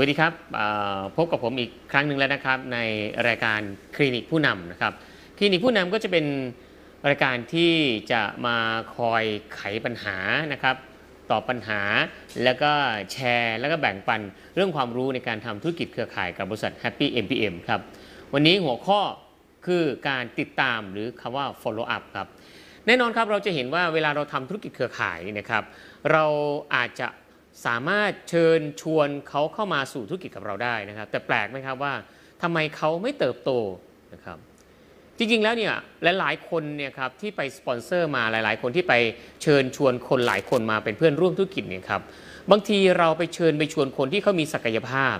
วัสดีครับพบกับผมอีกครั้งหนึ่งแล้วนะครับ ในรายการคลินิกผู้นำนะครับคลินิกผู้นำก็จะเป็นรายการที่จะมาคอยไขปัญหานะครับตอบปัญหาแล้วก็แชร์ แล้วก็แบ่งปันเรื่องความรู้ในการทำธุรกิจเครือข่ายกับบริษัท Happy MPM ครับวันนี้หัวข้อคือการติดตามหรือคำว่า follow up ครับแน่นอนครับเราจะเห็นว่าเวลาเราทำธุรกิจเครือข่ายนะครับ เราอาจจะ สามารถเชิญชวนเขาเข้ามาสู่ธุรกิจกับเราได้นะครับ แต่แปลกไหมครับว่าทำไมเขาไม่เติบโตนะครับจริง ๆ แล้วเนี่ยหลายๆคนเนี่ยครับที่ไปสปอนเซอร์มาหลายๆ คนที่ไปเชิญชวนคนหลายคนมาเป็นเพื่อนร่วมธุรกิจเนี่ยครับบางทีเราไปเชิญไปชวนคนที่เขามีศักยภาพ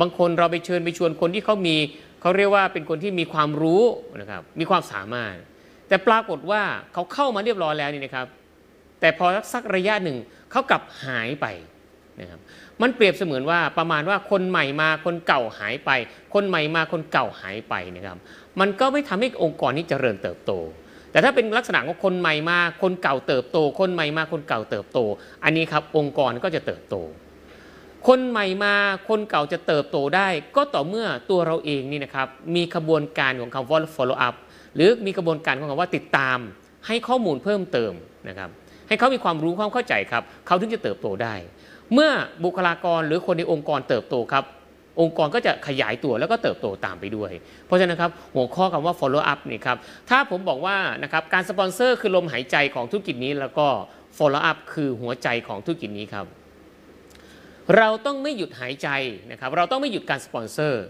บางคนเราไปเชิญไปชวนคนที่เขามีเขาเรียกว่าเป็นคนที่มีความรู้นะครับมีความสามารถ แต่ปรากฏว่าเขาเข้ามาเรียบร้อยแล้วนี่นะครับ แต่พอสักระยะหนึ่งเขากลับหายไป นะครับมันเปรียบเสมือนว่าประมาณว่าคนใหม่มาคนเก่าหายไป คนใหม่มาคนเก่าหายไปนะครับมันก็ไม่ทำให้องค์กรนี้เจริญเติบโต แต่ถ้าเป็นลักษณะของคนใหม่มาคนเก่าเติบโต คนใหม่มาคนเก่าเติบโต อันนี้ครับองค์กรก็จะเติบโต คนใหม่มาคนเก่าจะเติบโตได้ ก็ต่อเมื่อตัวเราเองนี่นะครับมีขบวนการของคำว่า follow up หรือมีกระบวนการของคำว่าติดตาม ให้ข้อมูลเพิ่มเติมนะครับให้เขามีความรู้ความเข้าใจครับเขาถึงจะเติบโตได้ เมื่อบุคลากรหรือคนในองค์กรเติบโตครับ องค์กรก็จะขยายตัวแล้วก็เติบโตตามไปด้วย เพราะฉะนั้นครับหัวข้อคำว่า follow up นี่ครับถ้าผมบอกว่านะครับการสปอนเซอร์คือลมหายใจของธุรกิจนี้แล้วก็ follow up คือหัวใจของธุรกิจนี้ครับเราต้องไม่หยุดหายใจนะครับ เราต้องไม่หยุดการสปอนเซอร์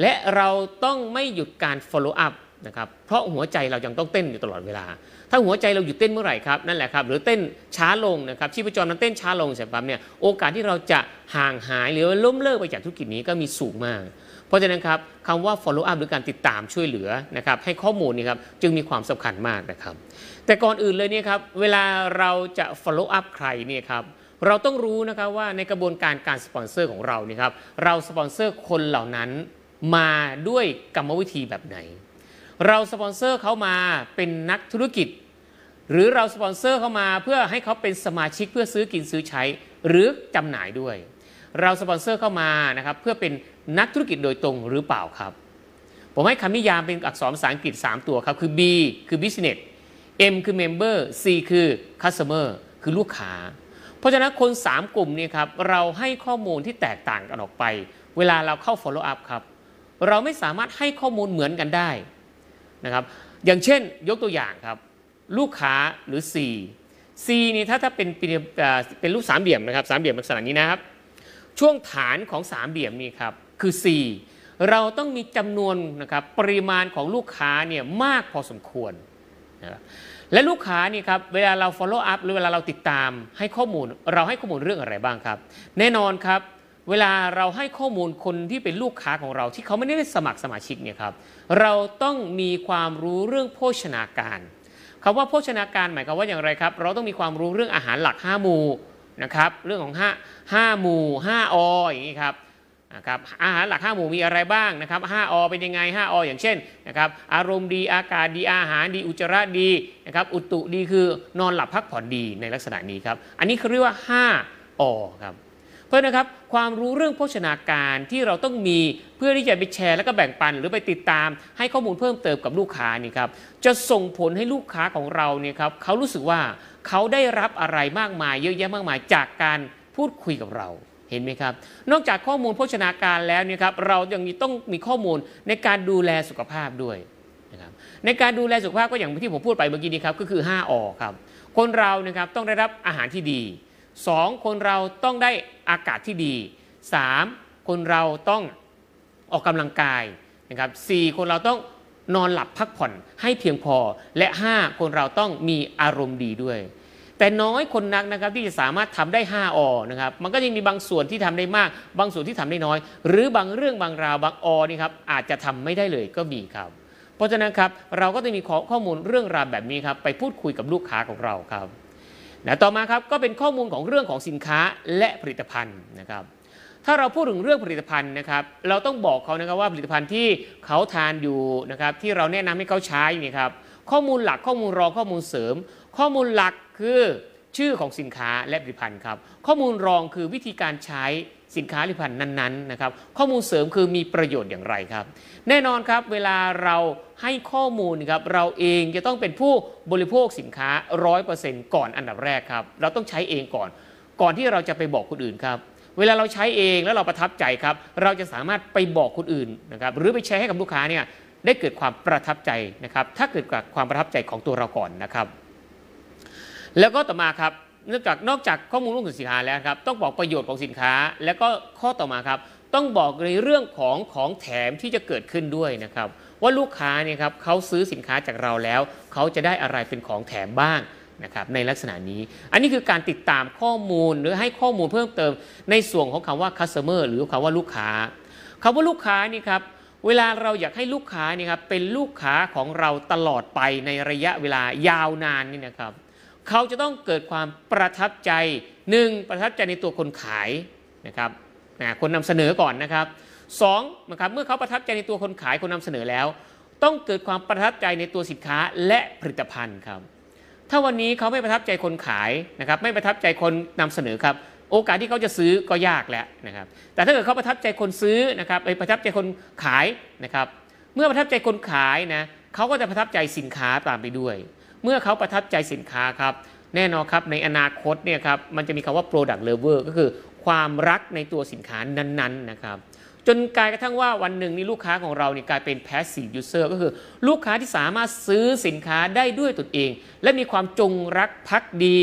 และเราต้องไม่หยุดการ follow up นะครับเพราะหัวใจเรายังต้องเต้นอยู่ตลอดเวลา ถ้าหัวใจเราหยุดเต้นเมื่อไหร่ครับนั่นแหละครับหรือเต้นช้าลงนะครับชีพจรมันเต้นช้าลงเสร็จปั๊บเนี่ยโอกาสที่เราจะห่างหายหรือล้มเลิกไปจากธุรกิจนี้ก็มีสูงมาก เพราะฉะนั้นครับคำว่า follow up หรือการติดตามช่วยเหลือนะครับให้ข้อมูลนี่ครับจึงมีความสำคัญมากนะครับ แต่ก่อนอื่นเลยเนี่ยครับเวลาเราจะ follow up ใครเนี่ยครับเราต้องรู้นะครับว่าในกระบวนการการสปอนเซอร์ของเราเนี่ยครับเราสปอนเซอร์คนเหล่านั้นมาด้วยกรรมวิธีแบบไหน เราสปอนเซอร์เขามาเป็นนักธุรกิจ หรือเราสปอนเซอร์เขามาเพื่อให้เขาเป็นสมาชิกเพื่อซื้อกินซื้อใช้หรือจำหน่ายด้วย เราสปอนเซอร์เขามานะครับเพื่อเป็นนักธุรกิจโดยตรงหรือเปล่าครับ ผมให้คำนิยามเป็นอักษรภาษาอังกฤษ 3 ตัวครับ คือ B คือ business M คือ member C คือ customer คือลูกค้า เพราะฉะนั้นคน 3 กลุ่มนี้ครับเราให้ข้อมูลที่แตกต่างกันออกไป เวลาเราเข้า follow up ครับ เราไม่สามารถให้ข้อมูลเหมือนกันได้ นะครับอย่างเช่นยกตัวอย่างครับลูกค้าหรือ C C นี่ถ้าถ้าเป็นเป็นรูปสามเหลี่ยมนะครับสามเหลี่ยมลักษณะนี้นะครับ ช่วงฐานของสามเหลี่ยมนี่ครับคือ C เราต้องมีจำนวนนะครับปริมาณของลูกค้าเนี่ยมากพอสมควรนะครับและลูกค้านี่ครับเวลาเรา follow up หรือเวลาเราติดตามให้ข้อมูลเราให้ข้อมูลเรื่องอะไรบ้างครับ แน่นอนครับ เวลาเราให้ข้อมูลคนที่เป็นลูกค้าของเราที่เขาไม่ได้สมัครสมาชิกเนี่ยครับ เราต้องมีความรู้เรื่องโภชนาการคำว่าโภชนาการหมายความว่าอย่างไรครับ เราต้องมีความรู้เรื่องอาหารหลัก 5 หมู่นะครับเรื่องของ 5 5หมู่ 5 ออย่างนี้ครับนะครับอาหารหลัก 5 หมู่มีอะไรบ้างนะครับ 5 อ เป็นยังไง 5 อ อย่างเช่นนะครับอารมณ์ดีอากาศดีอาหารดีอุจจาระดีนะครับอุตุดีคือนอนหลับพักผ่อนดีในลักษณะนี้ครับ อันนี้เขาเรียกว่า 5 อ ครับ เพราะนะครับความรู้เรื่องโภชนาการที่เราต้องมีเพื่อที่จะไปแชร์แล้วก็แบ่งปัน หรือไปติดตาม ให้ข้อมูลเพิ่มเติมกับลูกค้านี่ครับจะส่งผลให้ลูกค้าของเราเนี่ยครับเขารู้สึกว่าเขาได้รับอะไรมากมาย เยอะแยะมากมายจากการพูดคุยกับเราเห็นไหมครับ นอกจากข้อมูลโภชนาการแล้วเนี่ยครับเรายังต้องมีข้อมูลในการดูแลสุขภาพด้วยนะครับในการดูแลสุขภาพก็อย่างที่ผมพูดไปเมื่อกี้นี้ครับก็คือ 5อครับคนเรานะครับต้องได้รับอาหารที่ดี 2 คนเราต้องได้อากาศที่ดี 3 คนเราต้องออกกำลังกายนะครับ 4 คนเราต้องนอนหลับพักผ่อนให้เพียงพอ และ 5 คนเราต้องมีอารมณ์ดีด้วย แต่น้อยคนนักนะครับที่จะสามารถทำได้ 5อนะครับ มันก็ยังมีบางส่วนที่ทำได้มาก บางส่วนที่ทำได้น้อย หรือบางเรื่องบางราวบางอนี่ครับอาจจะทำไม่ได้เลยก็มีครับเพราะฉะนั้นครับเราก็จะมีข้อมูลเรื่องราวแบบนี้ครับไปพูดคุยกับลูกค้าของเราครับ นะต่อมาครับก็เป็นข้อมูลของเรื่องของสินค้าและผลิตภัณฑ์นะครับ ถ้าเราพูดถึงเรื่องผลิตภัณฑ์นะครับ เราต้องบอกเขานะครับว่าผลิตภัณฑ์ที่เขาทานอยู่นะครับ ที่เราแนะนำให้เขาใช้นี่ครับข้อมูลหลักข้อมูลรองข้อมูลเสริม ข้อมูลหลักคือชื่อของสินค้าและผลิตภัณฑ์ครับ ข้อมูลรองคือวิธีการใช้ สินค้าหรือผลิตภัณฑ์นั้นๆนะครับข้อมูลเสริมคือมีประโยชน์อย่างไรครับ แน่นอนครับเวลาเราให้ข้อมูลครับเราเองจะต้องเป็นผู้บริโภคสินค้า 100%ก่อนอันดับแรกครับ เราต้องใช้เองก่อน ก่อนที่เราจะไปบอกคนอื่นครับเวลาเราใช้เองแล้วเราประทับใจครับ เราจะสามารถไปบอกคนอื่นนะครับหรือไปแชร์ให้กับลูกค้าเนี่ยได้เกิดความประทับใจนะครับ ถ้าเกิดกับความประทับใจของตัวเราก่อนนะครับ แล้วก็ต่อมาครับ นอกจากนอกจากข้อมูลเรื่องสินค้าแล้วครับต้องบอกประโยชน์ของสินค้า แล้วก็ข้อต่อมาครับ ต้องบอกในเรื่องของของแถมที่จะเกิดขึ้นด้วยนะครับ ว่าลูกค้าเนี่ยครับเขาซื้อสินค้าจากเราแล้ว เขาจะได้อะไรเป็นของแถมบ้างนะครับในลักษณะนี้ อันนี้คือการติดตามข้อมูลหรือให้ข้อมูลเพิ่มเติม ในส่วนของคำว่า customer หรือคำว่าลูกค้าคำว่าลูกค้านี่ครับเวลาเราอยากให้ลูกค้านี่ครับเป็นลูกค้าของเราตลอดไปในระยะเวลายาวนานนี่นะครับ เขาจะต้องเกิดความประทับใจหนึ่งประทับใจในตัวคนขายนะครับนะคนนำเสนอก่อนนะครับสองนะครับเมื่อเขาประทับใจในตัวคนขายคนนำเสนอแล้ว ต้องเกิดความประทับใจในตัวสินค้าและผลิตภัณฑ์ครับ ถ้าวันนี้เขาไม่ประทับใจคนขายนะครับไม่ประทับใจคนนำเสนอครับโอกาสที่เขาจะซื้อก็ยากแล้วนะครับ แต่ถ้าเกิดเขาประทับใจคนซื้อนะครับไปประทับใจคนขายนะครับ เมื่อประทับใจคนขายนะเขาก็จะประทับใจสินค้าตามไปด้วย เมื่อเขาประทับใจสินค้าครับ แน่นอนครับในอนาคตเนี่ยครับมันจะมีคำว่า product lover ก็คือความรักในตัวสินค้านั้นๆนะครับจนกลายกระทั่งว่าวันหนึ่งนี่ลูกค้าของเราเนี่ยกลายเป็น passive user ก็คือลูกค้าที่สามารถซื้อสินค้าได้ด้วยตนเอง และมีความจงรักภักดี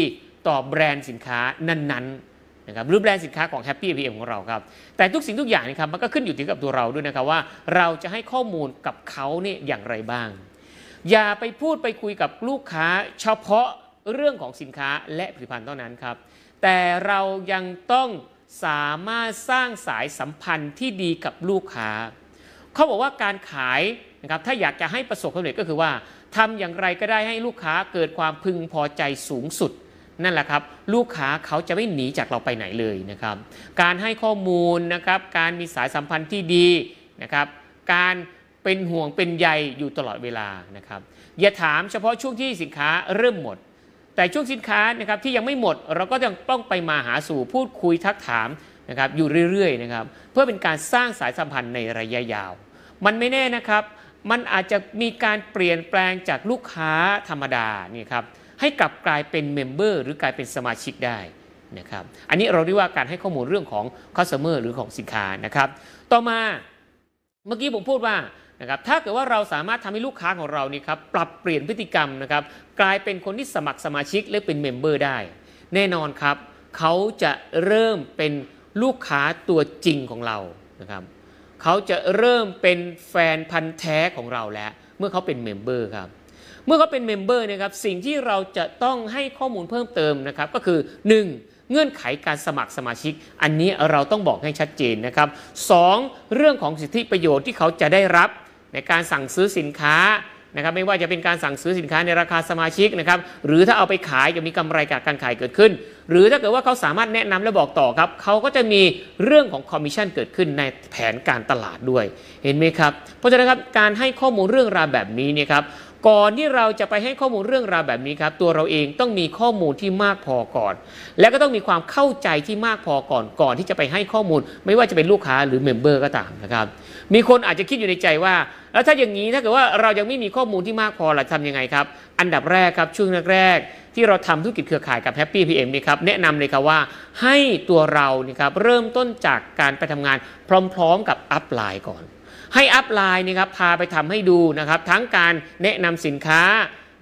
ต่อแบรนด์สินค้านั้นๆนะครับหรือแบรนด์สินค้าของ Happy APM ของเราครับ แต่ทุกสิ่งทุกอย่างนี่ครับมันก็ขึ้นอยู่ที่กับตัวเราด้วยนะครับว่า เราจะให้ข้อมูลกับเขาเนี่ยอย่างไรบ้าง อย่าไปพูดไปคุยกับลูกค้าเฉพาะเรื่องของสินค้าและผลิตภัณฑ์เท่านั้นครับ แต่เรายังต้องสามารถสร้างสายสัมพันธ์ที่ดีกับลูกค้า เขาบอกว่าการขายนะครับถ้าอยากจะให้ประสบความสำเร็จก็คือว่าทำอย่างไรก็ได้ให้ลูกค้าเกิดความพึงพอใจสูงสุด นั่นแหละครับ ลูกค้าเขาจะไม่หนีจากเราไปไหนเลยนะครับ การให้ข้อมูลนะครับ การมีสายสัมพันธ์ที่ดีนะครับ การ เป็นห่วงเป็นใยอยู่ตลอดเวลานะครับ อย่าถามเฉพาะช่วงที่สินค้าเริ่มหมด แต่ช่วงสินค้านะครับที่ยังไม่หมดเราก็ยังต้องไปมาหาสู่พูดคุยทักถามนะครับอยู่เรื่อยๆนะครับเพื่อเป็นการสร้างสายสัมพันธ์ในระยะยาว มันไม่แน่นะครับ มันอาจจะมีการเปลี่ยนแปลงจากลูกค้าธรรมดานี่ครับให้กลับกลายเป็น member หรือกลายเป็นสมาชิกได้นะครับอันนี้เราเรียกว่าการให้ข้อมูลเรื่องของ customer หรือของสินค้านะครับ ต่อมาเมื่อกี้ผมพูดว่า นะครับถ้าเกิดว่าเราสามารถทำให้ลูกค้าของเรานี่ครับปรับเปลี่ยนพฤติกรรมนะครับกลายเป็นคนที่สมัครสมาชิกและเป็น member ได้ แน่นอนครับเขาจะเริ่มเป็นลูกค้าตัวจริงของเรานะครับเขาจะเริ่มเป็นแฟนพันธ์แท้ของเราแล้ว เมื่อเขาเป็น member ครับเมื่อเขาเป็น member นะครับสิ่งที่เราจะต้องให้ข้อมูลเพิ่มเติมนะครับก็คือ 1. เงื่อนไขการสมัครสมาชิก อันนี้เราต้องบอกให้ชัดเจนนะครับ 2. เรื่องของสิทธิประโยชน์ที่เขาจะได้รับ ในการสั่งซื้อสินค้านะครับไม่ว่าจะเป็นการสั่งซื้อสินค้าในราคาสมาชิกนะครับหรือถ้าเอาไปขายจะมีกำไรจากการขายเกิดขึ้น หรือถ้าเกิดว่าเขาสามารถแนะนำและบอกต่อครับเขาก็จะมีเรื่องของคอมมิชชั่นเกิดขึ้นในแผนการตลาดด้วยเห็นไหมครับเพราะฉะนั้นครับการให้ข้อมูลเรื่องราวแบบนี้เนี่ยครับก่อนที่เราจะไปให้ข้อมูลเรื่องราวแบบนี้ครับตัวเราเองต้องมีข้อมูลที่มากพอก่อน และก็ต้องมีความเข้าใจที่มากพอก่อนก่อนที่จะไปให้ข้อมูล ไม่ว่าจะเป็นลูกค้าหรือ member ก็ตามนะครับ มีคนอาจจะคิดอยู่ในใจว่า แล้วถ้าอย่างนี้ถ้าเกิดว่าเรายังไม่มีข้อมูลที่มากพอเราทำยังไงครับ อันดับแรกครับช่วงแรกๆที่เราทำธุรกิจเครือข่ายกับ Happy MPM นี่ครับแนะนำเลยครับว่าให้ตัวเรานี่ครับเริ่มต้นจากการไปทำงานพร้อม ๆ กับ upline ก่อน ให้ upline นี่ครับพาไปทำให้ดูนะครับทั้งการแนะนำสินค้า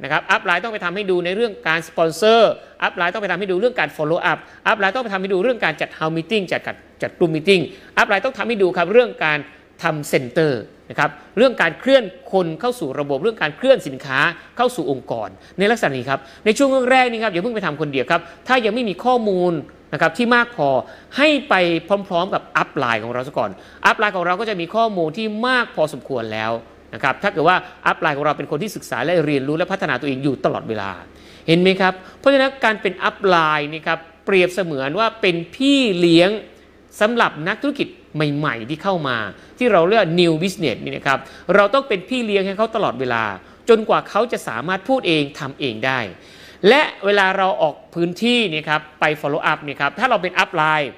นะครับ upline ต้องไปทำให้ดูในเรื่องการสปอนเซอร์ upline ต้องไปทำให้ดูเรื่องการ follow up อัพไลน์ต้องไปทำให้ดูเรื่องการจัด house meeting จัดจัดกลุ่ม meeting อัพไลน์ต้องทำให้ดูครับเรื่องการ ทำ center นะครับเรื่องการเคลื่อนคนเข้าสู่ระบบเรื่องการเคลื่อนสินค้าเข้าสู่องค์กร ในลักษณะนี้ครับในช่วงแรกนี่ครับอย่าเพิ่งไปทำคนเดียวครับ ถ้ายังไม่มีข้อมูลนะครับที่มากพอให้ไปพร้อมๆ กับ upline ของเราซะก่อน upline ของเราก็จะมีข้อมูลที่มากพอสมควรแล้วนะครับถ้าเกิดว่า upline ของเราเป็นคนที่ศึกษาและเรียนรู้และพัฒนาตัวเองอยู่ตลอดเวลาเห็นไหมครับเพราะฉะนั้นการเป็นอัพไลน์นี่ครับเปรียบเสมือนว่าเป็นพี่เลี้ยง สำหรับนักธุรกิจใหม่ ๆ ที่เข้ามา ที่เราเรียก new business นี่นะครับเราต้องเป็นพี่เลี้ยงให้เขาตลอดเวลา จนกว่าเขาจะสามารถพูดเองทำเองได้ และเวลาเราออกพื้นที่นี่ครับไป follow up นี่ครับถ้าเราเป็น up line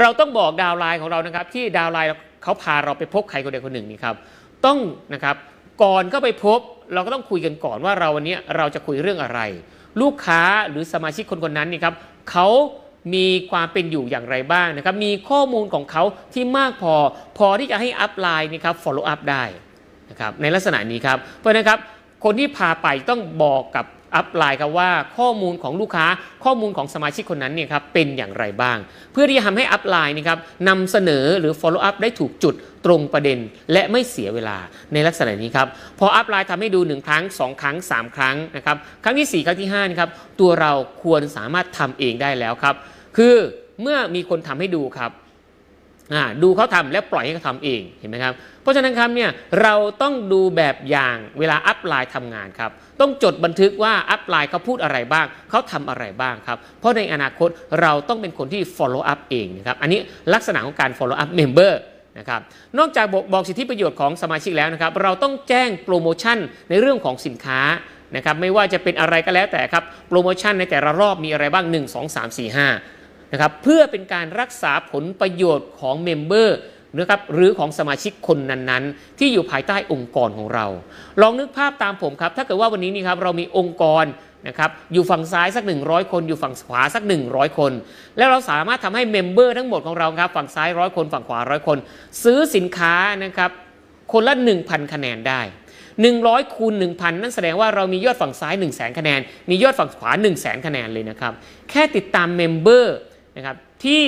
เราต้องบอกดาวไลน์ของเรานะครับ ที่ดาวไลน์เขาพาเราไปพบใครคนใดคนหนึ่งนี่ครับต้องนะครับก่อนเข้าไปพบเราก็ต้องคุยกันก่อนว่าเราวันนี้เราจะคุยเรื่องอะไร ลูกค้าหรือสมาชิกคนคนนั้นนี่ครับเขา มีความเป็นอยู่อย่างไรบ้างนะครับ มีข้อมูลของเขาที่มากพอ พอที่จะให้ upline นะครับ follow up ได้นะครับในลักษณะนี้ครับ เพราะฉะครับคนที่พาไปต้องบอกกับ upline ครับว่าข้อมูลของลูกค้าข้อมูลของสมาชิกคนนั้นเนี่ยครับเป็นอย่างไรบ้าง เพื่อที่จะทำให้ upline นี่ครับนำเสนอหรือ follow up ได้ถูกจุดตรงประเด็นและไม่เสียเวลาในลักษณะนี้ครับพออัพไลน์ทำให้ดู 1 ครั้ง 2 ครั้ง 3 ครั้งนะครับครั้งที่ 4 ครั้งที่5นี่ครับตัวเราควรสามารถทำเองได้แล้วครับ คือเมื่อมีคนทำให้ดูครับดูเขาทำแล้วปล่อยให้เขาทำเองเห็นไหมครับเพราะฉะนั้นครับเนี่ยเราต้องดูแบบอย่างเวลาอัพไลน์ทำงานครับต้องจดบันทึกว่าอัพไลน์เขาพูดอะไรบ้างเขาทำอะไรบ้างครับเพราะในอนาคตเราต้องเป็นคนที่ follow up เองนะครับอันนี้ลักษณะของการ follow up member นะครับนอกจากบอกบอกสิทธิประโยชน์ของสมาชิกแล้วนะครับเราต้องแจ้งโปรโมชั่นในเรื่องของสินค้านะครับไม่ว่าจะเป็นอะไรก็แล้วแต่ครับโปรโมชั่นในแต่ละรอบมีอะไรบ้าง 1 2 3 4 5 นะครับเพื่อเป็นการรักษาผลประโยชน์ของ member นะครับหรือของสมาชิกคนนั้นๆ ที่อยู่ภายใต้องค์กรของเรา ลองนึกภาพตามผมครับ ถ้าเกิดว่าวันนี้นี่ครับเรามีองค์กรนะครับอยู่ฝั่งซ้ายสัก 100 คน อยู่ฝั่งขวาสัก 100 คน แล้วเราสามารถทำให้ member ทั้งหมดของเราครับฝั่งซ้ายร้อยคนฝั่งขวาร้อยคน ซื้อสินค้านะครับคนละ 1,000 คะแนนได้ 100คูณ1,000 นั่นแสดงว่าเรามียอดฝั่งซ้าย 1 0 0 0 0 0คะแนน มียอดฝั่งขวา 1 0 0 0 0 0คะแนนเลยนะครับ แค่ติดตาม member นะครับที่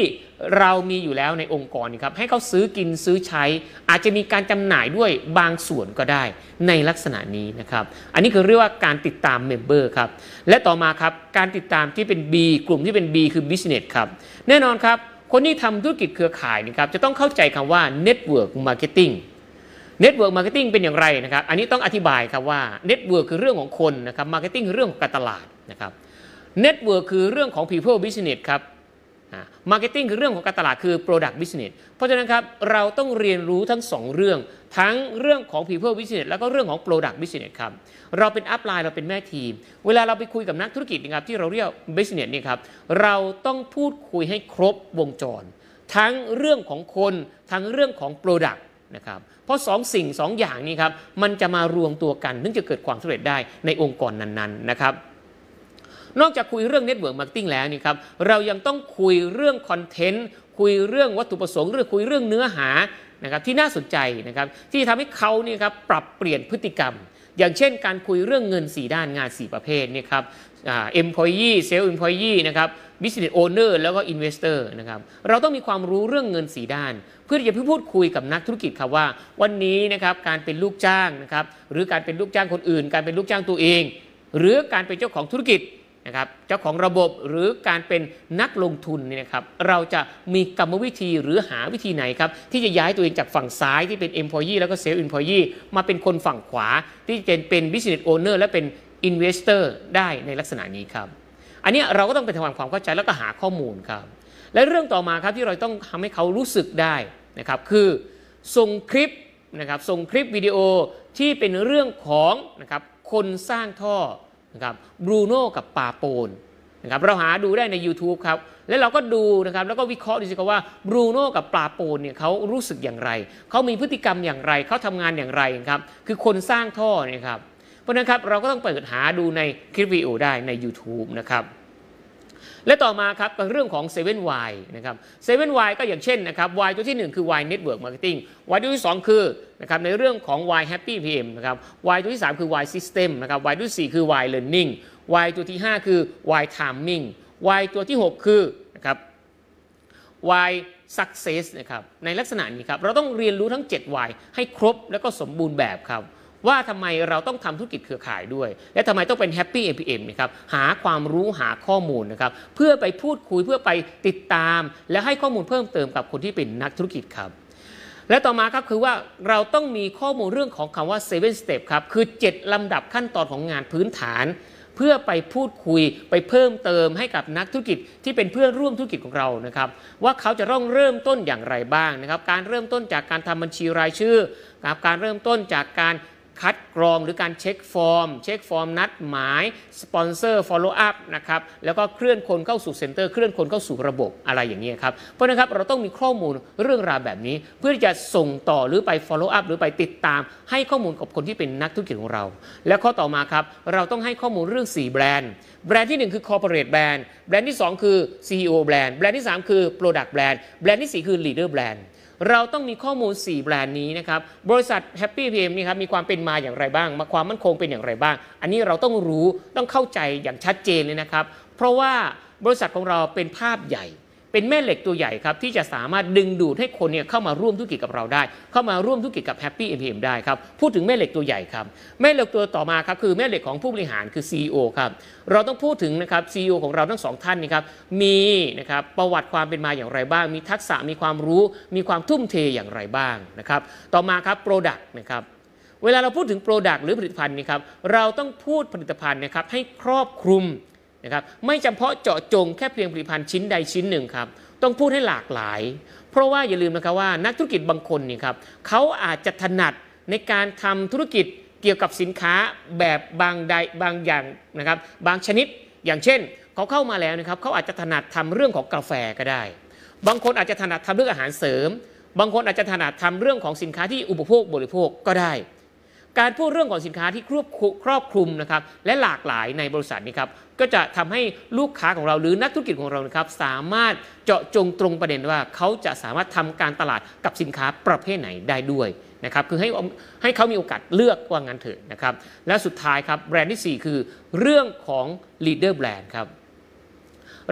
เรามีอยู่แล้วในองค์กรครับให้เขาซื้อกินซื้อใช้ อาจจะมีการจำหน่ายด้วยบางส่วนก็ได้ในลักษณะนี้นะครับอันนี้คือเรียกว่าการติดตาม member ครับและต่อมาครับการติดตามที่เป็น B กลุ่มที่เป็น B คือ Business ครับแน่นอนครับคนที่ทำธุรกิจเครือข่ายนะครับจะต้องเข้าใจคำว่า Network Marketing Network Marketing เป็นอย่างไรนะครับ อันนี้ต้องอธิบายครับว่า Network คือเรื่องของคนนะครับ Marketing คือเรื่องของการตลาดนะครับ Network คือเรื่องของ People Business ครับ Marketing คือเรื่องของการตลาดคือ Product Business เพราะฉะนั้นครับเราต้องเรียนรู้ทั้ง 2 เรื่อง ทั้งเรื่องของ People Business แล้วก็เรื่องของ Product Business ครับเราเป็น upline เราเป็นแม่ทีม เวลาเราไปคุยกับนักธุรกิจนะครับที่เราเรียก Business นี่ครับเราต้องพูดคุยให้ครบวงจร ทั้งเรื่องของคนทั้งเรื่องของ Product นะครับเพราะสองสิ่งสองอย่างนี้ครับมันจะมารวมตัวกันถึงจะเกิดความสำเร็จได้ในองค์กรนั้นๆนะครับ นอกจากคุยเรื่อง Network Marketing แล้วนี่ครับเรายังต้องคุยเรื่องคอนเทนต์คุยเรื่องวัตถุประสงค์เรื่องคุยเรื่องเนื้อหานะครับที่น่าสนใจนะครับที่ทำให้เขาเนี่ยครับปรับเปลี่ยนพฤติกรรม อย่างเช่น การคุยเรื่องเงิน 4 ด้านงาน 4 ประเภทนี่ครับเอ่า employee sales employee นะครับ business owner แล้วก็ investor นะครับเราต้องมีความรู้เรื่องเงิน4ด้าน เพื่อที่จะพูดคุยกับนักธุรกิจครับว่า วันนี้นะครับการเป็นลูกจ้างนะครับหรือการเป็นลูกจ้างคนอื่น การเป็นลูกจ้างตัวเอง หรือการเป็นเจ้าของธุรกิจ นะครับเจ้าของระบบหรือการเป็นนักลงทุนเนี่ยนะครับเราจะมีกรรมวิธีหรือหาวิธีไหนครับที่จะย้ายตัวเองจากฝั่งซ้ายที่เป็น employee แล้วก็ sales employee มาเป็นคนฝั่งขวาที่จะเป็น business owner และเป็น investor ได้ในลักษณะนี้ครับ อันนี้เราก็ต้องไปทำความเข้าใจแล้วก็หาข้อมูลครับ และเรื่องต่อมาครับที่เราต้องทำให้เขารู้สึกได้นะครับคือส่งคลิปนะครับส่งคลิปวิดีโอที่เป็นเรื่องของนะครับคนสร้างท่อ นะครับบรูโน่กับปาโปนนะครับเราหาดูได้ใน YouTube ครับ แล้วเราก็ดูนะครับแล้วก็วิเคราะห์ดูสิครับว่าบรูโน่กับปาโปนเนี่ยเขารู้สึกอย่างไร เขามีพฤติกรรมอย่างไร เขาทำงานอย่างไรครับคือคนสร้างท่อเนี่ยครับเพราะนั้นครับเราก็ต้องเปิดหาดูในคลิปวิดีโอได้ใน YouTube นะครับ และต่อมาครับกับเรื่องของ 7Y นะครับ 7Y ก็อย่างเช่นนะครับ Y ตัวที่ 1 คือ Y Network Marketing Y ตัวที่ 2 คือนะครับในเรื่องของ Y Happy PM นะครับ Y ตัวที่ 3 คือ Y System นะครับ Y ตัวที่4คือ Y Learning Y ตัวที่ 5 คือ Y Timing Y ตัวที่ 6 คือนะครับ Y Success นะครับในลักษณะนี้ครับเราต้องเรียนรู้ทั้ง 7Y ให้ครบแล้วก็สมบูรณ์แบบครับ ว่าทำไมเราต้องทำธุรกิจเครือข่ายด้วย และทำไมต้องเป็น Happy APM นะครับหาความรู้หาข้อมูลนะครับเพื่อไปพูดคุยเพื่อไปติดตาม และให้ข้อมูลเพิ่มเติมกับคนที่เป็นนักธุรกิจครับและต่อมาครับคือว่าเราต้องมีข้อมูลเรื่องของคำว่า seven step ครับ คือ 7 ลำดับขั้นตอนของงานพื้นฐาน เพื่อไปพูดคุยไปเพิ่มเติมให้กับนักธุรกิจที่เป็นเพื่อนร่วมธุรกิจของเรานะครับ ว่าเขาจะต้องเริ่มต้นอย่างไรบ้างนะครับ การเริ่มต้นจากการทำบัญชีรายชื่อการเริ่มต้นจากการ คัดกรองหรือการเช็คฟอร์ม เช็คฟอร์มนัดหมายสปอนเซอร์ follow up นะครับแล้วก็เคลื่อนคนเข้าสู่ center เคลื่อนคนเข้าสู่ระบบอะไรอย่างนี้ครับเพราะนะครับเราต้องมีข้อมูลเรื่องราวแบบนี้ เพื่อที่จะส่งต่อหรือไป follow up หรือไปติดตาม ให้ข้อมูลกับคนที่เป็นนักธุรกิจของเรา และข้อต่อมาครับเราต้องให้ข้อมูลเรื่อง 4 แบรนด์ แบรนด์ที่ 1 คือ corporate brand แบรนด์ที่ 2 คือ CEO brand แบรนด์ที่ 3 คือ product brand แบรนด์ที่ 4 คือ leader brand เราต้องมีข้อมูล 4 แบรนด์นี้นะครับ บริษัท Happy MPM นี่ครับมีความเป็นมาอย่างไรบ้างมาความมั่นคงเป็นอย่างไรบ้าง อันนี้เราต้องรู้ต้องเข้าใจอย่างชัดเจนเลยนะครับ เพราะว่าบริษัทของเราเป็นภาพใหญ่ เป็นแม่เหล็กตัวใหญ่ครับที่จะสามารถดึงดูดให้คนเนี่ยเข้ามาร่วมธุรกิจกับเราได้ เข้ามาร่วมธุรกิจกับ Happy MPM ได้ครับพูดถึงแม่เหล็กตัวใหญ่ครับแม่เหล็กตัวต่อมาครับคือแม่เหล็กของผู้บริหารคือ CEO ครับเราต้องพูดถึงนะครับ CEO ของเราทั้งสองท่านนี่ครับมีนะครับประวัติความเป็นมาอย่างไรบ้าง มีทักษะมีความรู้ มีความทุ่มเทอย่างไรบ้างนะครับต่อมาครับ Product นะครับเวลาเราพูดถึง Product หรือผลิตภัณฑ์นี่ครับเราต้องพูดผลิตภัณฑ์นะครับให้ครอบคลุม นะครับไม่จำเพาะเจาะจงแค่เพียงผลิตภัณฑ์ชิ้นใดชิ้นหนึ่งครับต้องพูดให้หลากหลาย เพราะว่าอย่าลืมนะครับว่านักธุรกิจบางคนนี่ครับเขาอาจจะถนัดในการทำธุรกิจเกี่ยวกับสินค้าแบบบางใดบางอย่างนะครับบางชนิดอย่างเช่นเขาเข้ามาแล้วนะครับเขาอาจจะถนัดทำเรื่องของกาแฟก็ได้ บางคนอาจจะถนัดทำเรื่องอาหารเสริม บางคนอาจจะถนัดทำเรื่องของสินค้าที่อุปโภคบริโภคก็ได้ การพูดเรื่องของสินค้าที่ครอบคลุครอบคลุมนะครับและหลากหลายในบริษัทนี้ครับก็จะทำให้ลูกค้าของเราหรือนักธุรกิจของเรานะครับสามารถเจาะจงตรงประเด็นว่าเขาจะสามารถทำการตลาดกับสินค้าประเภทไหนได้ด้วยนะครับคือให้ให้เขามีโอกาสเลือกว่างั้นเถอะนะครับและสุดท้ายครับแบรนด์ที่ 4 คือเรื่องของ leader brand ครับ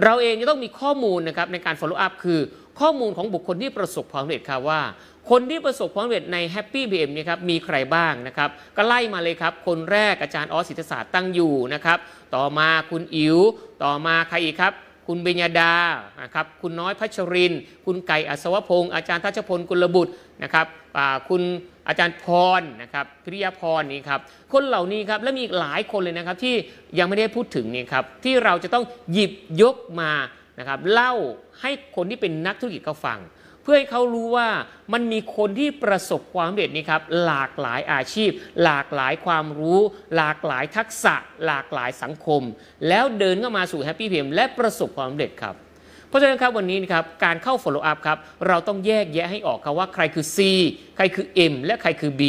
เราเองจะต้องมีข้อมูลนะครับในการ follow up คือ ข้อมูลของบุคคลที่ประสบความสำเร็จครับว่า คนที่ประสบความสำเร็จใน Happy BM เนี่ครับมีใครบ้างนะครับ ก็ไล่มาเลยครับ คนแรกอาจารย์ออสศิษฐศาสตร์ตั้งอยู่นะครับ ต่อมาคุณอิ๋วต่อมาใครอีกครับคุณเบญญาดานะครับ คุณน้อยพัชริน คุณไก่อัศวพงศ์อาจารย์ทัชพลกุลบุตรนะครับคุณอาจารย์พรนะครับพิริยพรนี่ครับ คนเหล่านี้ครับ และมีอีกหลายคนเลยนะครับที่ยังไม่ได้พูดถึงนี่ครับ ที่เราจะต้องหยิบยกมา นะครับเล่าให้คนที่เป็นนักธุรกิจเขาฟัง เพื่อให้เขารู้ว่ามันมีคนที่ประสบความสำเร็จนี่ครับหลากหลายอาชีพ หลากหลายความรู้ หลากหลายทักษะ หลากหลายสังคม แล้วเดินเข้ามาสู่แฮปปี้เพมและประสบความสำเร็จครับเพราะฉะนั้นครับวันนี้นะครับการเข้า follow up ครับเราต้องแยกแยะให้ออกครับว่าใครคือ C ใครคือ M และใครคือ B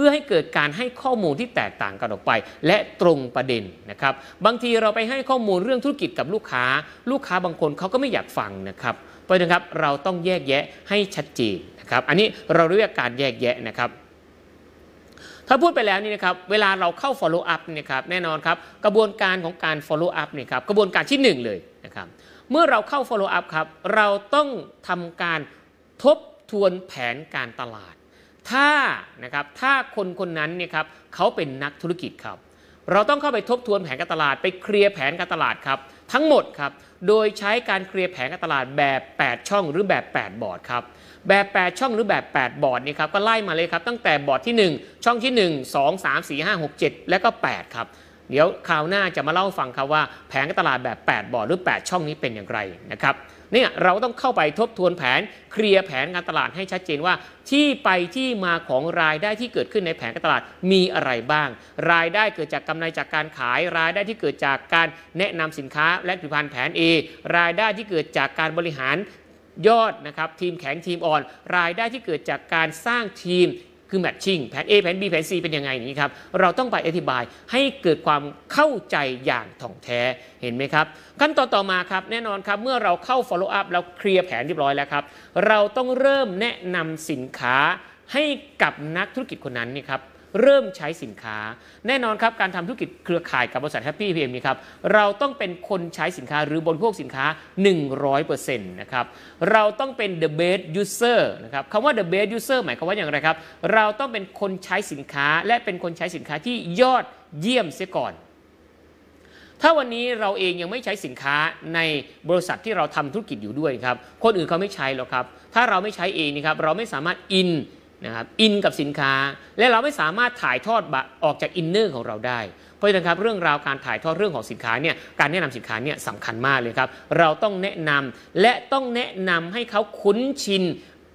พื่อให้เกิดการให้ข้อมูลที่แตกต่างกันออกไป และตรงประเด็นนะครับ บางทีเราไปให้ข้อมูลเรื่องธุรกิจกับลูกค้า ลูกค้าบางคนเขาก็ไม่อยากฟังนะครับเพราะฉะนั้นครับเราต้องแยกแยะให้ชัดเจนนะครับ อันนี้เราเรียกการแยกแยะนะครับถ้าพูดไปแล้วนี่นะครับเวลาเราเข้า follow up นี่ยครับแน่นอนครับกระบวนการของการ follow up นี่ครับกระบวนการที่ 1 เลยนะครับเมื่อเราเข้า follow up ครับเราต้องทำการทบทวนแผนการตลาด ถ้านะครับถ้าคนคนนั้นเนี่ยครับเขาเป็นนักธุรกิจครับ เราต้องเข้าไปทบทวนแผนการตลาดไปเคลียร์แผนการตลาดครับทั้งหมดครับโดยใช้การเคลียร์แผนการตลาดแบบ 8 ช่องหรือแบบ 8 บอร์ดครับแบบ 8 ช่องหรือแบบ 8 บอร์ดนี่ครับก็ไล่มาเลยครับตั้งแต่บอร์ดที่ 1 ช่องที่ 1 2 3 4 5 6 7 และก็ 8 ครับ เดี๋ยวคราวหน้าจะมาเล่าฟังครับว่าแผนการตลาดแบบ 8 บอร์ดหรือ 8 ช่องนี้เป็นอย่างไรนะครับ เนี่ยเราต้องเข้าไปทบทวนแผนเคลียร์แผนการตลาดให้ชัดเจนว่า ที่ไปที่มาของรายได้ที่เกิดขึ้นในแผนการตลาดมีอะไรบ้าง รายได้เกิดจากกำไรจากการขาย รายได้ที่เกิดจากการแนะนำสินค้าและผลิตภัณฑ์แผน A รายได้ที่เกิดจากการบริหารยอดนะครับทีมแข็งทีมอ่อน รายได้ที่เกิดจากการสร้างทีม คือแมทชิ่งแผน A แผน B แผน C เป็นยังไงนี้ครับ เราต้องไปอธิบายให้เกิดความเข้าใจอย่างถ่องแท้เห็นไหมครับ ขั้นตอนต่อมาครับ แน่นอนครับเมื่อเราเข้า follow up แล้วเคลียร์แผนเรียบร้อยแล้วครับ เราต้องเริ่มแนะนำสินค้าให้กับนักธุรกิจคนนั้นนี่ครับ เริ่มใช้สินค้า แน่นอนครับการทำธุรกิจเครือข่ายกับบริษัท Happy PM นี่ครับเราต้องเป็นคนใช้สินค้าหรือบริโภคสินค้า 100%นะครับเราต้องเป็น the best user นะครับคำว่า the best user หมายความว่าอย่างไรครับ เราต้องเป็นคนใช้สินค้าและเป็นคนใช้สินค้าที่ยอดเยี่ยมเสียก่อนถ้าวันนี้เราเองยังไม่ใช้สินค้าในบริษัทที่เราทำธุรกิจอยู่ด้วยครับ คนอื่นเขาไม่ใช้หรอกครับ ถ้าเราไม่ใช้เองนี่ครับเราไม่สามารถอิน นะครับอินกับสินค้าและเราไม่สามารถถ่ายทอดออกจาก inner ของเราได้ เพราะฉะนั้นครับเรื่องราวการถ่ายทอดเรื่องของสินค้าเนี่ยการแนะนำสินค้าเนี่ยสำคัญมากเลยครับ เราต้องแนะนำและต้องแนะนำให้เขาคุ้นชิน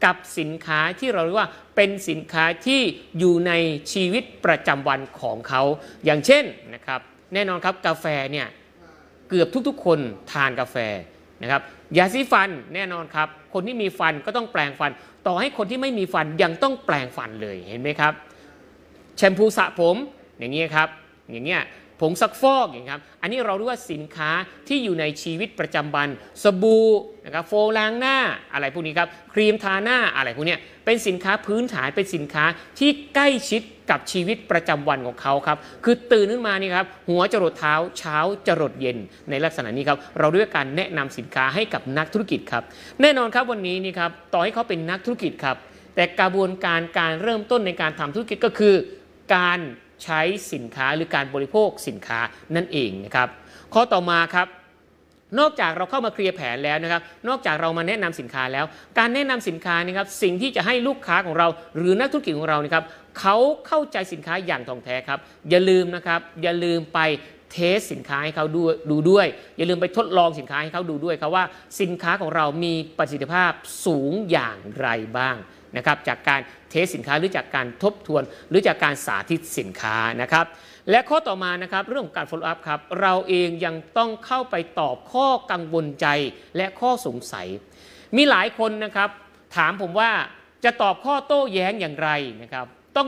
กับสินค้าที่เราเรียกว่าเป็นสินค้าที่อยู่ในชีวิตประจำวันของเขา อย่างเช่นนะครับแน่นอนครับกาแฟเนี่ยเกือบทุกๆ คนทานกาแฟนะครับยาสีฟันแน่นอนครับคนที่มีฟันก็ต้องแปลงฟัน ต่อให้คนที่ไม่มีฟันยังต้องแปลงฟันเลยเห็นไหมครับ แชมพูสระผมอย่างนี้ครับอย่างเงี้ยผงซักฟอกอย่างครับ อันนี้เราเรียกว่าสินค้าที่อยู่ในชีวิตประจำวัน สบู่นะครับโฟมล้างหน้าอะไรพวกนี้ครับ ครีมทาหน้าอะไรพวกนี้เป็นสินค้าพื้นฐานเป็นสินค้าที่ใกล้ชิด กับชีวิตประจำวันของเขาครับ คือตื่นขึ้นมานี่ครับหัวจรดเท้าเช้าจรดเย็น ในลักษณะนี้ครับเราด้วยการแนะนำสินค้าให้กับนักธุรกิจครับ แน่นอนครับวันนี้นี่ครับต่อให้เขาเป็นนักธุรกิจครับ แต่กระบวนการการเริ่มต้นในการทำธุรกิจก็คือ การใช้สินค้าหรือการบริโภคสินค้านั่นเองนะครับข้อต่อมาครับ นอกจากเราเข้ามาเคลียร์แผนแล้วนะครับ นอกจากเรามาแนะนำสินค้าแล้ว การแนะนำสินค้านะครับ สิ่งที่จะให้ลูกค้าของเรา หรือนักธุรกิจของเรานะครับเขาเข้าใจสินค้าอย่างท่องแท้ครับ อย่าลืมนะครับ อย่าลืมไปเทสสินค้าให้เขาดูดูด้วย อย่าลืมไปทดลองสินค้าให้เขาดูด้วยครับว่าสินค้าของเรามีประสิทธิภาพสูงอย่างไรบ้างนะครับ จากการเทสสินค้าหรือจากการทบทวน หรือจากการสาธิตสินค้านะครับ และข้อต่อมานะครับเรื่องของการ follow up ครับเราเองยังต้องเข้าไปตอบข้อกังวลใจและข้อสงสัย มีหลายคนนะครับ ถามผมว่าจะตอบข้อโต้แย้งอย่างไรนะครับต้อง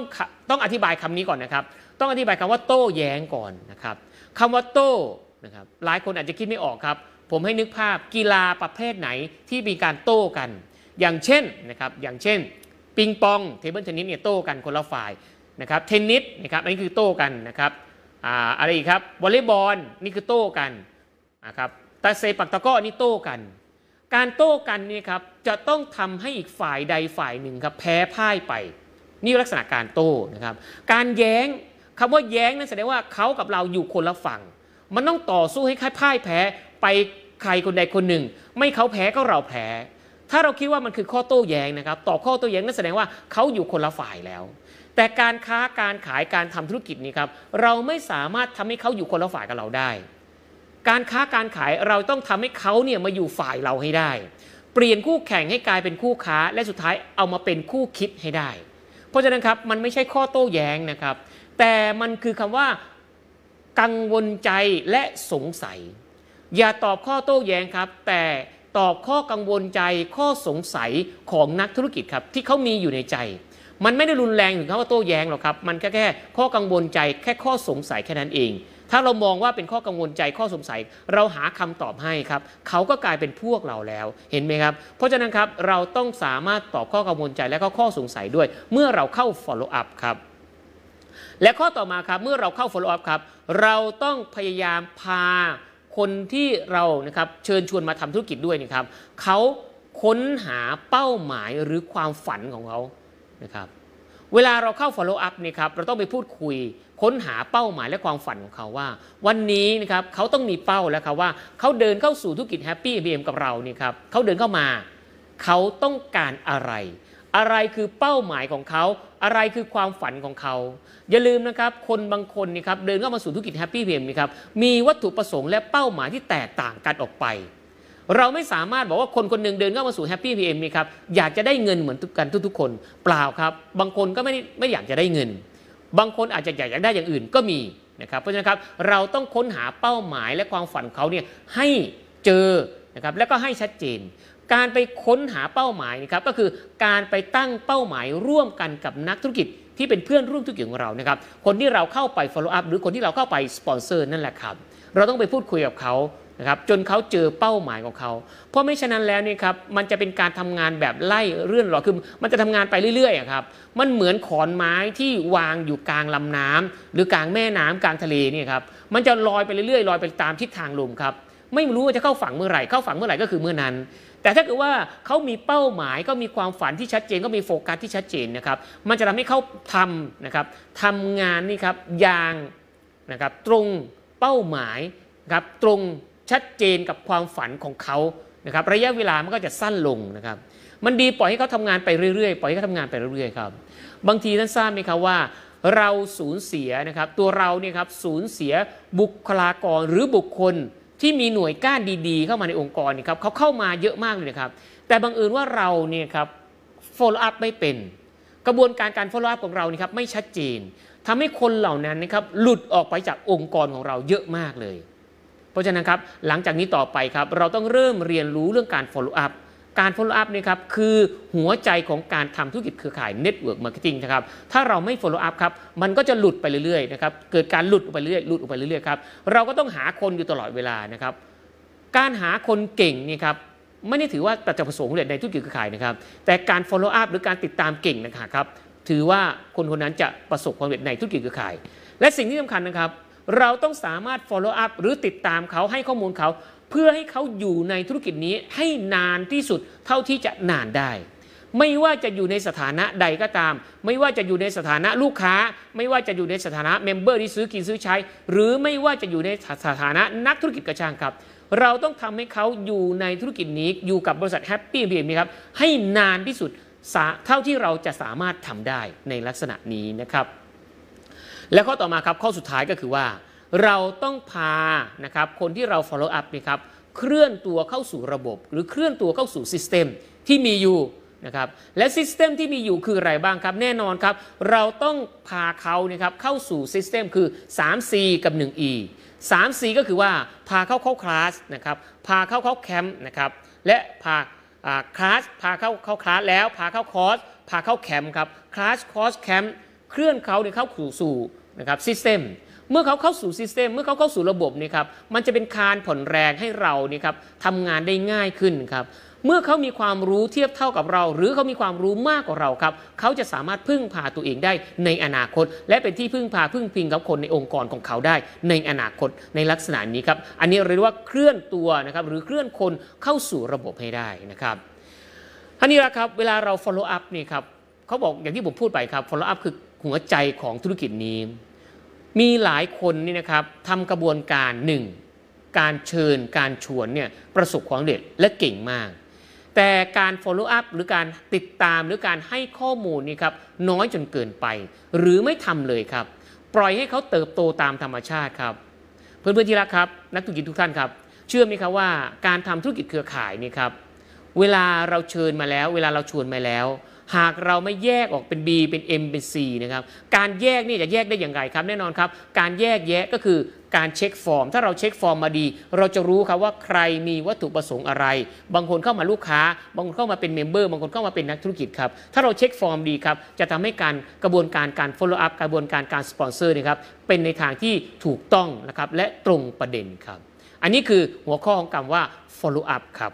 ต้องอธิบายคำนี้ก่อนนะครับ ต้องอธิบายคำว่าโต้แย้งก่อนนะครับคำว่าโต้นะครับหลายคนอาจจะคิดไม่ออกครับ ผมให้นึกภาพกีฬาประเภทไหนที่มีการโต้กัน อย่างเช่นนะครับอย่างเช่น ปิงปอง table tennis เนี่ยโต้กันคนละฝ่าย นะครับเทนนิสนะครับอันนี้คือโต้กันนะครับอ่าอะไรอีกครับวอลเลย์บอลนี่คือโต้กันนะครับตาเซปักตะก้อนี่โต้กัน การโต้กันนี่ครับจะต้องทำให้อีกฝ่ายใดฝ่ายหนึ่งครับแพ้พ่ายไป นี่ลักษณะการโต้นะครับการแย้งคำว่าแย้งนั่นแสดงว่าเขากับเราอยู่คนละฝั่ง มันต้องต่อสู้ให้ค่พ่ายแพ้ไปใครคนใดคนหนึ่ง ไม่เขาแพ้ก็เราแพ้ ถ้าเราคิดว่ามันคือข้อโต้แย้งนะครับต่อข้อโต้แย้งนั่นแสดงว่าเขาอยู่คนละฝ่ายแล้ว แต่การค้าการขายการทำธุรกิจนี้ครับเราไม่สามารถทำให้เขาอยู่คนละฝ่ายกับเราได้ การค้าการขายเราต้องทำให้เขาเนี่ยมาอยู่ฝ่ายเราให้ได้ เปลี่ยนคู่แข่งให้กลายเป็นคู่ค้า และสุดท้ายเอามาเป็นคู่คิดให้ได้ เพราะฉะนั้นครับมันไม่ใช่ข้อโต้แย้งนะครับ แต่มันคือคำว่ากังวลใจและสงสัย อย่าตอบข้อโต้แย้งครับ แต่ตอบข้อกังวลใจข้อสงสัยของนักธุรกิจครับที่เขามีอยู่ในใจ มันไม่ได้รุนแรงถึงเขาว่าโต้แย้งหรอกครับ มันแค่แค่ข้อกังวลใจแค่ข้อสงสัยแค่นั้นเอง ถ้าเรามองว่าเป็นข้อกังวลใจข้อสงสัย เราหาคำตอบให้ครับ เขาก็กลายเป็นพวกเราแล้วเห็นไหมครับ เพราะฉะนั้นครับเราต้องสามารถตอบข้อกังวลใจและก็ข้อสงสัยด้วย เมื่อเราเข้า follow up ครับและข้อต่อมาครับเมื่อเราเข้า follow up ครับ เราต้องพยายามพาคนที่เรานะครับเชิญชวนมาทำธุรกิจด้วยนะครับเขาค้นหาเป้าหมายหรือความฝันของเขา นะครับเวลาเราเข้า follow up นี่ครับเราต้องไปพูดคุยค้นหาเป้าหมายและความฝันของเขาว่า วันนี้นะครับเขาต้องมีเป้าแล้วครับว่าเขาเดินเข้าสู่ธุรกิจ Happy BM กับเรานี่ครับเขาเดินเข้ามาเขาต้องการอะไร อะไรคือเป้าหมายของเขา อะไรคือความฝันของเขา อย่าลืมนะครับคนบางคนนี่ครับเดินเข้ามาสู่ธุรกิจ Happy BM นี่ครับมีวัตถุประสงค์และเป้าหมายที่แตกต่างกันออกไป เราไม่สามารถบอกว่าคนคนหนึ่งเดินเข้ามาสู่ Happy PM นี่ครับอยากจะได้เงินเหมือนทุกกันทุกๆ คนเปล่าครับ บางคนก็ไม่ไม่อยากจะได้เงิน บางคนอาจจะอยากได้อย่างอื่นก็มีนะครับเพราะฉะนั้นครับเราต้องค้นหาเป้าหมายและความฝันของเขาเนี่ยให้เจอนะครับแล้วก็ให้ชัดเจน การไปค้นหาเป้าหมายนะครับก็คือการไปตั้งเป้าหมายร่วมกันกับนักธุรกิจที่เป็นเพื่อนร่วมธุรกิจของเรานะครับคนที่เราเข้าไป follow up หรือคนที่เราเข้าไปสปอนเซอร์นั่นแหละครับเราต้องไปพูดคุยกับเขา นะครับจนเขาเจอเป้าหมายของเขา เพราะไม่ฉะนั้นแล้วนี่ครับมันจะเป็นการทำงานแบบไล่เรื่อนหรอคือมันจะทำงานไปเรื่อยๆครับมันเหมือนขอนไม้ที่วางอยู่กลางลำน้ำหรือกลางแม่น้ำกลางทะเลนี่ครับมันจะลอยไปเรื่อยๆลอยไปตามทิศทางลมครับไม่รู้ว่าจะเข้าฝั่งเมื่อไหร่เข้าฝั่งเมื่อไหร่ก็คือเมื่อนั้น แต่ถ้าเกิดว่าเขามีเป้าหมายก็มีความฝันที่ชัดเจนก็มีโฟกัสที่ชัดเจนนะครับมันจะทำให้เขาทำนะครับทำงานนี่ครับอย่างนะครับตรงเป้าหมายครับตรง ชัดเจนกับความฝันของเขานะครับระยะเวลามันก็จะสั้นลงนะครับมันดีปล่อยให้เขาทำงานไปเรื่อยๆ ปล่อยให้เขาทำงานไปเรื่อยๆครับบางทีท่านทราบไหมครับว่าเราสูญเสียนะครับตัวเราเนี่ยครับสูญเสียบุคลากรหรือบุคคลที่มีหน่วยก้านดีๆ เข้ามาในองค์กรนี่ครับเขาเข้ามาเยอะมากเลยนะครับ แต่บังเอิญว่าเราเนี่ยครับ follow up ไม่เป็น กระบวนการการ follow up ของเรานี่ครับไม่ชัดเจนทำให้คนเหล่านั้นนะครับหลุดออกไปจากองค์กรของเราเยอะมากเลย เพราะฉะนั้นครับหลังจากนี้ต่อไปครับเราต้องเริ่มเรียนรู้เรื่องการ follow up การ follow up นี่ครับคือหัวใจของการทำธุรกิจเครือข่าย network marketing นะครับถ้าเราไม่ follow up ครับมันก็จะหลุดไปเรื่อยๆนะครับเกิดการหลุดออกไปเรื่อยๆหลุดออกไปเรื่อยๆครับเราก็ต้องหาคนอยู่ตลอดเวลานะครับการหาคนเก่งนี่ครับไม่ได้ถือว่าปัจจัยประสงค์เลยในธุรกิจเครือข่ายนะครับแต่การ follow up หรือการติดตามเก่งนะครับถือว่าคนคนนั้นจะประสบความสำเร็จในธุรกิจเครือข่าย และสิ่งที่สำคัญนะครับ เราต้องสามารถ follow up หรือติดตามเขาให้ข้อมูลเขา เพื่อให้เขาอยู่ในธุรกิจนี้ให้นานที่สุดเท่าที่จะนานได้ ไม่ว่าจะอยู่ในสถานะใดก็ตาม ไม่ว่าจะอยู่ในสถานะลูกค้า ไม่ว่าจะอยู่ในสถานะ member ที่ซื้อกินซื้อใช้ หรือไม่ว่าจะอยู่ในสถานะนักธุรกิจก็ช่างครับ เราต้องทำให้เขาอยู่ในธุรกิจนี้อยู่กับบริษัท Happy MPM นี้ครับให้นานที่สุดเท่าที่เราจะสามารถทำได้ในลักษณะนี้นะครับ และข้อต่อมาครับข้อสุดท้ายก็คือว่า เราต้องพานะครับคนที่เรา follow up นี่ครับเคลื่อนตัวเข้าสู่ระบบ หรือเคลื่อนตัวเข้าสู่ system ที่มีอยู่นะครับและ system ที่มีอยู่คืออะไรบ้างครับ แน่นอนครับ เราต้องพาเขานะครับเข้าสู่ system คือ 3C กับ 1E 3C ก็คือว่าพาเข้าเข้าคลาสนะครับพาเข้าเข้าแคมป์นะครับและพาคลาสพาเข้าเข้าคลาสแล้วพาเข้าคอร์สพาเข้าแคมป์ครับ class course camp เคลื่อนเขาเนี่ยเข้าสู่นะครับ system เมื่อเขาเข้าสู่ system เมื่อเขาเข้าสู่ระบบนี่ครับมันจะเป็นการผ่อนแรงให้เรานี่ครับทำงานได้ง่ายขึ้นครับเมื่อเขามีความรู้เทียบเท่ากับเรา หรือเขามีความรู้มากกว่าเราครับเขาจะสามารถพึ่งพาตัวเองได้ในอนาคต และเป็นที่พึ่งพาพึ่งพิงกับคนในองค์กรของเขาได้ในอนาคตในลักษณะนี้ครับอันนี้เรียกว่าเคลื่อนตัวนะครับหรือเคลื่อนคนเข้าสู่ระบบให้ได้นะครับท่านี้ละครับเวลาเรา follow up นี่ครับเขาบอกอย่างที่ผมพูดไปครับ follow up คือ หัวใจของธุรกิจนี้ มีหลายคนนี่นะครับทำกระบวนการหนึ่งการเชิญการชวนเนี่ยประสบความสำเร็จและเก่งมาก แต่การ follow up หรือการติดตามหรือการให้ข้อมูลนี่ครับน้อยจนเกินไป หรือไม่ทำเลยครับ ปล่อยให้เขาเติบโตตามธรรมชาติครับ เพื่อนๆที่รักครับ นักธุรกิจทุกท่านครับ เชื่อไหมครับว่าการทำธุรกิจเครือข่ายนี่ครับเวลาเราเชิญมาแล้ว เวลาเราชวนมาแล้ว หากเราไม่แยกออกเป็น B เป็น M เป็น C นะครับ การแยกนี่จะแยกได้อย่างไรครับ แน่นอนครับ การแยกแยะก็คือการ check form ถ้าเรา check form มาดี เราจะรู้ครับว่าใครมีวัตถุประสงค์อะไร บางคนเข้ามาลูกค้า บางคนเข้ามาเป็น member บางคนเข้ามาเป็นนักธุรกิจครับ ถ้าเรา check form ดีครับ จะทำให้การกระบวนการการ follow up กระบวนการการสปอนเซอร์นะครับ เป็นในทางที่ถูกต้องนะครับ และตรงประเด็นครับ อันนี้คือหัวข้อของคำว่า follow up ครับ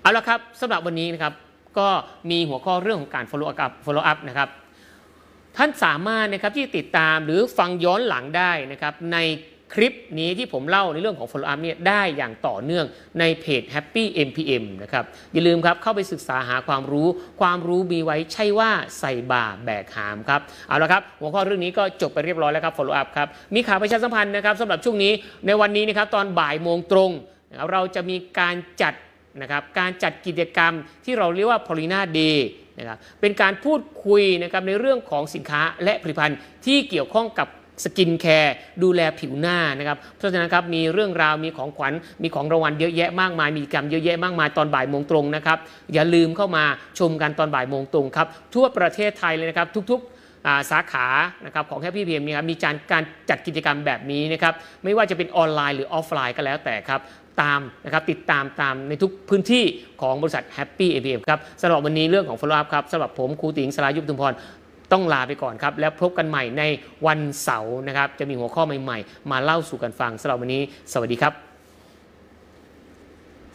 เอาละครับสำหรับวันนี้นะครับ ก็มีหัวข้อเรื่องของการ follow up follow up นะครับท่านสามารถนะครับที่ติดตามหรือฟังย้อนหลังได้นะครับในคลิปนี้ที่ผมเล่าในเรื่องของ follow up เนี่ยได้อย่างต่อเนื่องในเพจ Happy MPM นะครับอย่าลืมครับเข้าไปศึกษาหาความรู้ ความรู้มีไว้ใช่ว่าใส่บาแบกหามครับเอาละครับหัวข้อเรื่องนี้ก็จบไปเรียบร้อยแล้วครับ follow up ครับมีข่าวประชาสัมพันธ์นะครับสำหรับช่วงนี้ในวันนี้นะครับตอนบ่ายโมงตรง เราจะมีการจัด นะครับการจัดกิจกรรมที่เราเรียกว่า p o l i n a Day นะครับเป็นการพูดคุยนะครับในเรื่องของสินค้าและผลิตภัณฑ์ที่เกี่ยวข้องกับสกินแคร์ดูแลผิวหน้านะครับเพราะฉะนั้นครับมีเรื่องราวมีของขวัญมีของรางวัลเยอะแยะมากมายมีกิจกรรมเยอะแยะมากมายตอนบ่ายโมงตรงนะครับอย่าลืมเข้ามาชมกันตอนบ่ายโมงตรงครับทั่วประเทศไทยเลยนะครับทุกๆสาขานะครับของแค่พี่เพียมนี่ครับมีการการจัดกิจกรรมแบบนี้นะครับไม่ว่าจะเป็นออนไลน์หรือออฟไลน์ก็แล้วแต่ครับ ตามนะครับติดตามตามในทุกพื้นที่ของบริษัท Happy APM ครับสำหรับวันนี้เรื่องของ follow up ครับสำหรับผมครูติ๋งสลายุบทุมพรต้องลาไปก่อนครับ แล้วพบกันใหม่ในวันเสาร์นะครับ จะมีหัวข้อใหม่ๆ มาเล่าสู่กันฟังสำหรับวันนี้ สวัสดีครับ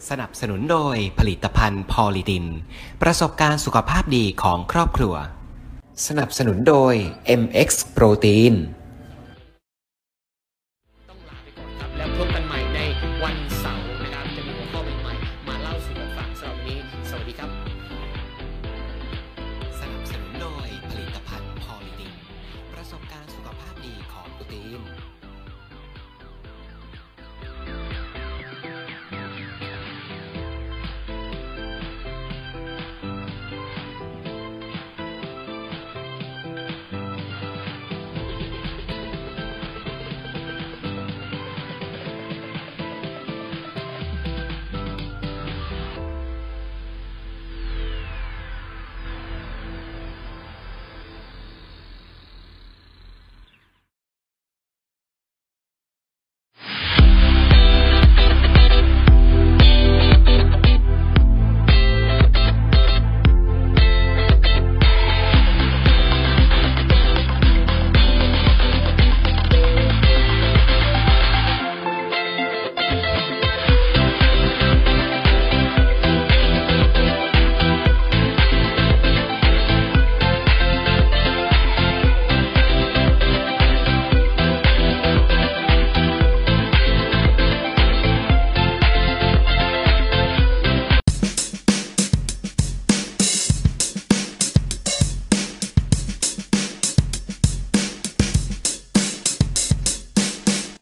สนับสนุนโดยผลิตภัณฑ์พอลิดิน ประสบการณ์สุขภาพดีของครอบครัว สนับสนุนโดย MX Protein